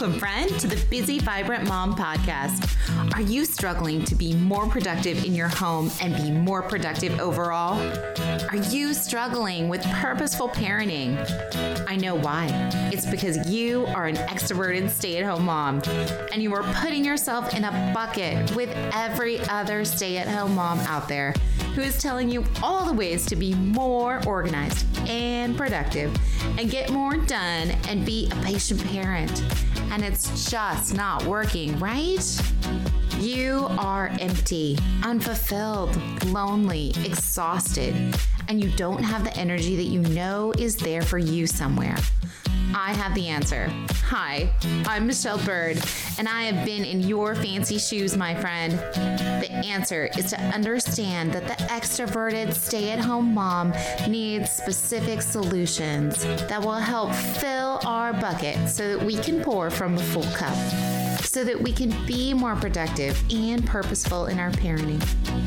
Welcome, friend, to the Busy Vibrant Mom podcast. Are you struggling to be more productive in your home and be more productive overall? Are you struggling with purposeful parenting? I know why. It's because you are an extroverted stay at home mom and you are putting yourself in a bucket with every other stay at home mom out there who is telling you all the ways to be more organized and productive and get more done and be a patient parent. And it's just not working, right? You are empty, unfulfilled, lonely, exhausted, and you don't have the energy that you know is there for you somewhere. I have the answer. Hi, I'm Michelle Byrd, and I have been in your fancy shoes, my friend. The answer is to understand that the extroverted stay at home mom needs specific solutions that will help fill our bucket so that we can pour from a full cup so that we can be more productive and purposeful in our parenting.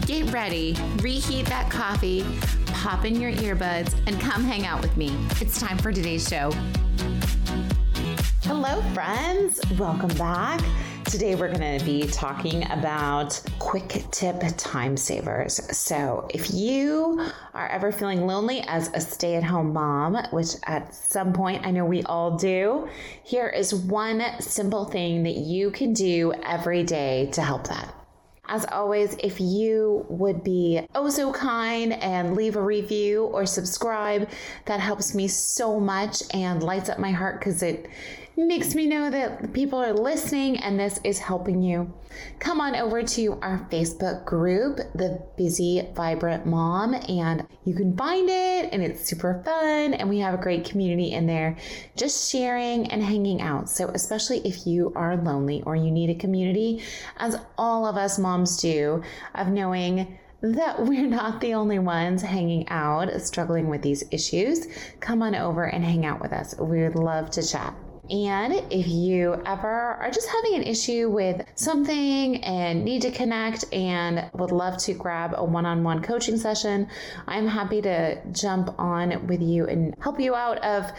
Get ready, reheat that coffee, pop in your earbuds, and come hang out with me. It's time for today's show. Hello, friends. Welcome back. Today, we're going to be talking about quick tip time savers. So, if you are ever feeling lonely as a stay at home mom, which at some point I know we all do, here is one simple thing that you can do every day to help that. As always, if you would be oh so kind and leave a review or subscribe, that helps me so much and lights up my heart because it makes me know that people are listening and this is helping you. Come on over to our Facebook group, The Busy Vibrant Mom, and you can find it and it's super fun and we have a great community in there just sharing and hanging out. So, especially if you are lonely or you need a community, as all of us moms do, of knowing that we're not the only ones hanging out struggling with these issues. Come on over and hang out with us. We would love to chat. And if you ever are just having an issue with something and need to connect and would love to grab a one on one coaching session, I'm happy to jump on with you and help you out of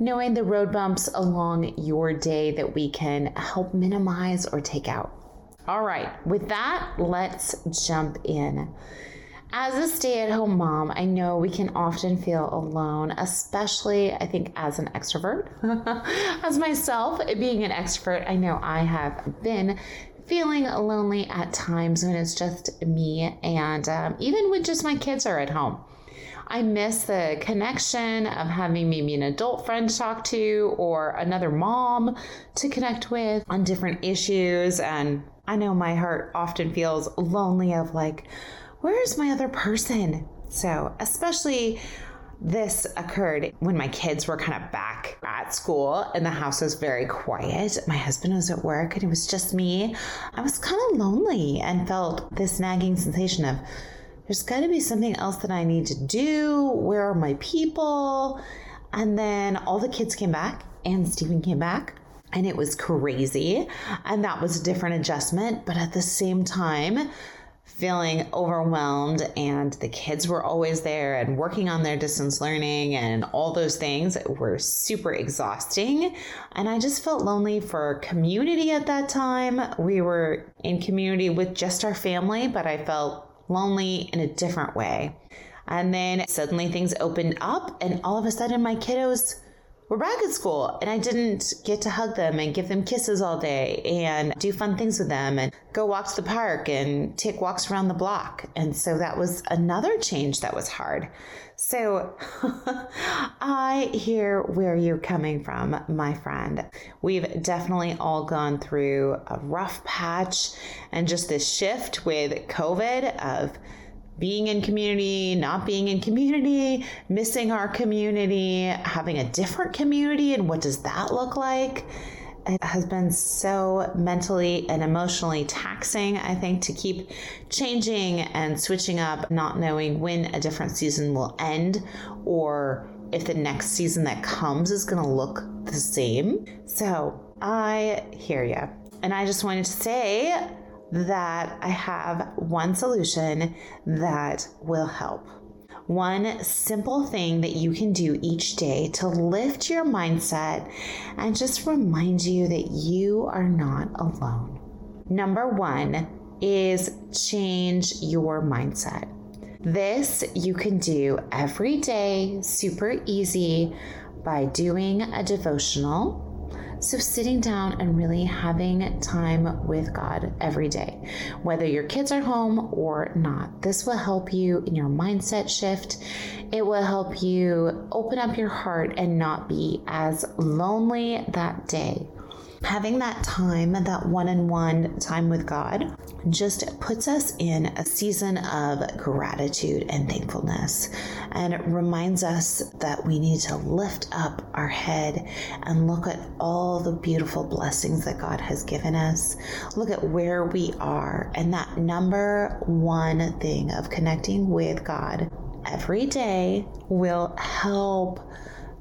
knowing the road bumps along your day that we can help minimize or take out. All right, with that, let's jump in. As a stay at home mom, I know we can often feel alone, especially I think as an extrovert. as myself, being an extrovert, I know I have been feeling lonely at times when it's just me and um, even when just my kids are at home. I miss the connection of having maybe an adult friend to talk to or another mom to connect with on different issues. And I know my heart often feels lonely of like, where's my other person? So, especially this occurred when my kids were kind of back at school and the house was very quiet. My husband was at work and it was just me. I was kind of lonely and felt this nagging sensation of there's got to be something else that I need to do. Where are my people? And then all the kids came back and Stephen came back and it was crazy. And that was a different adjustment. But at the same time, feeling overwhelmed and the kids were always there and working on their distance learning and all those things were super exhausting. And i just felt lonely for community at that time. We were in community with just our family but i felt lonely in a different way. And then suddenly things opened up and all of a sudden my kiddos we're back at school and I didn't get to hug them and give them kisses all day and do fun things with them and go walk to the park and take walks around the block. And so that was another change that was hard. So I hear where you're coming from, my friend. We've definitely all gone through a rough patch and just this shift with COVID of being in community, not being in community, missing our community, having a different community, and what does that look like? It has been so mentally and emotionally taxing, I think, to keep changing and switching up, not knowing when a different season will end or if the next season that comes is going to look the same. So I hear you. And I just wanted to say, that I have one solution that will help. one simple thing that you can do each day to lift your mindset and just remind you that you are not alone. Number one is change your mindset. This you can do every day, super easy, by doing a devotional so, sitting down and really having time with God every day, whether your kids are home or not, this will help you in your mindset shift. It will help you open up your heart and not be as lonely that day having that time, that one on one time with God, just puts us in a season of gratitude and thankfulness. And it reminds us that we need to lift up our head and look at all the beautiful blessings that God has given us. Look at where we are. And that number one thing of connecting with God every day will help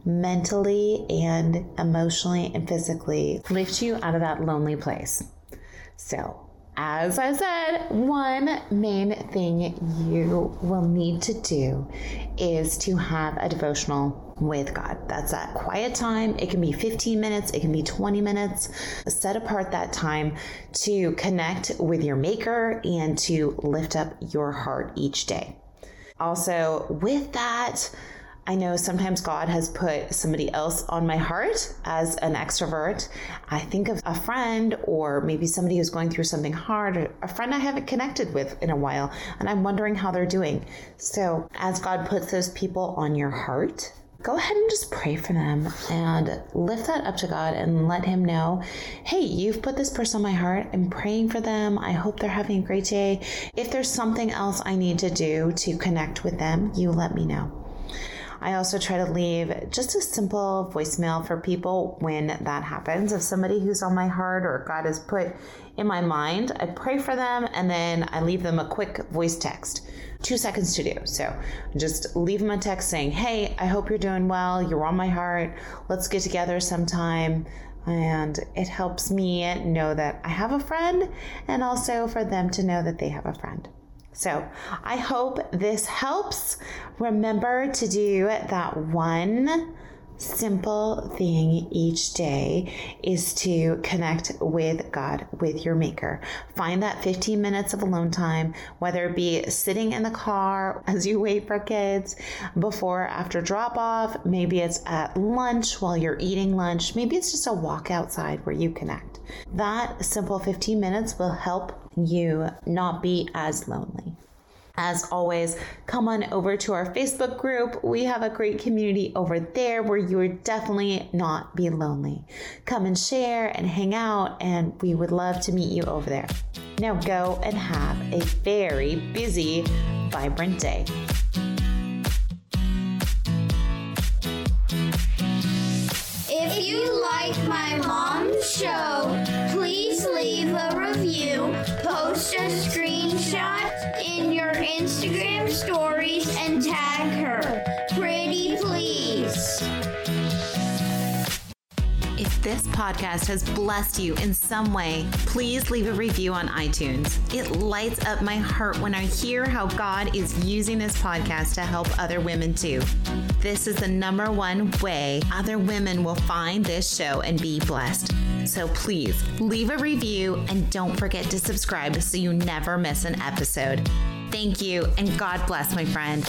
mentally and emotionally and physically lift you out of that lonely place. So, as I said, one main thing you will need to do is to have a devotional with God. That's that quiet time. It can be 15 minutes, it can be 20 minutes. Set apart that time to connect with your Maker and to lift up your heart each day. Also, with that, I know sometimes God has put somebody else on my heart as an extrovert. I think of a friend or maybe somebody who's going through something hard, a friend I haven't connected with in a while, and I'm wondering how they're doing. So, as God puts those people on your heart, go ahead and just pray for them and lift that up to God and let Him know, hey, you've put this person on my heart. I'm praying for them. I hope they're having a great day. If there's something else I need to do to connect with them, you let me know. I also try to leave just a simple voicemail for people when that happens. If somebody who's on my heart or God has put in my mind, I pray for them and then I leave them a quick voice text. Two seconds to do. So just leave them a text saying, Hey, I hope you're doing well. You're on my heart. Let's get together sometime and it helps me know that I have a friend and also for them to know that they have a friend. So I hope this helps. Remember to do that one simple thing each day is to connect with God, with your maker. Find that 15 minutes of alone time, whether it be sitting in the car as you wait for kids, before, after drop off, maybe it's at lunch while you're eating lunch, maybe it's just a walk outside where you connect. That simple 15 minutes will help you not be as lonely. As always, come on over to our Facebook group. We have a great community over there where you would definitely not be lonely. Come and share and hang out, and we would love to meet you over there. Now go and have a very busy, vibrant day. If you like my mom's show, Instagram stories, and tag her. Pretty please. If this podcast has blessed you in some way, please leave a review on iTunes. It lights up my heart when I hear how God is using this podcast to help other women too. This is the number one way other women will find this show and be blessed. So please leave a review and don't forget to subscribe so you never miss an episode. Thank you and God bless, my friend.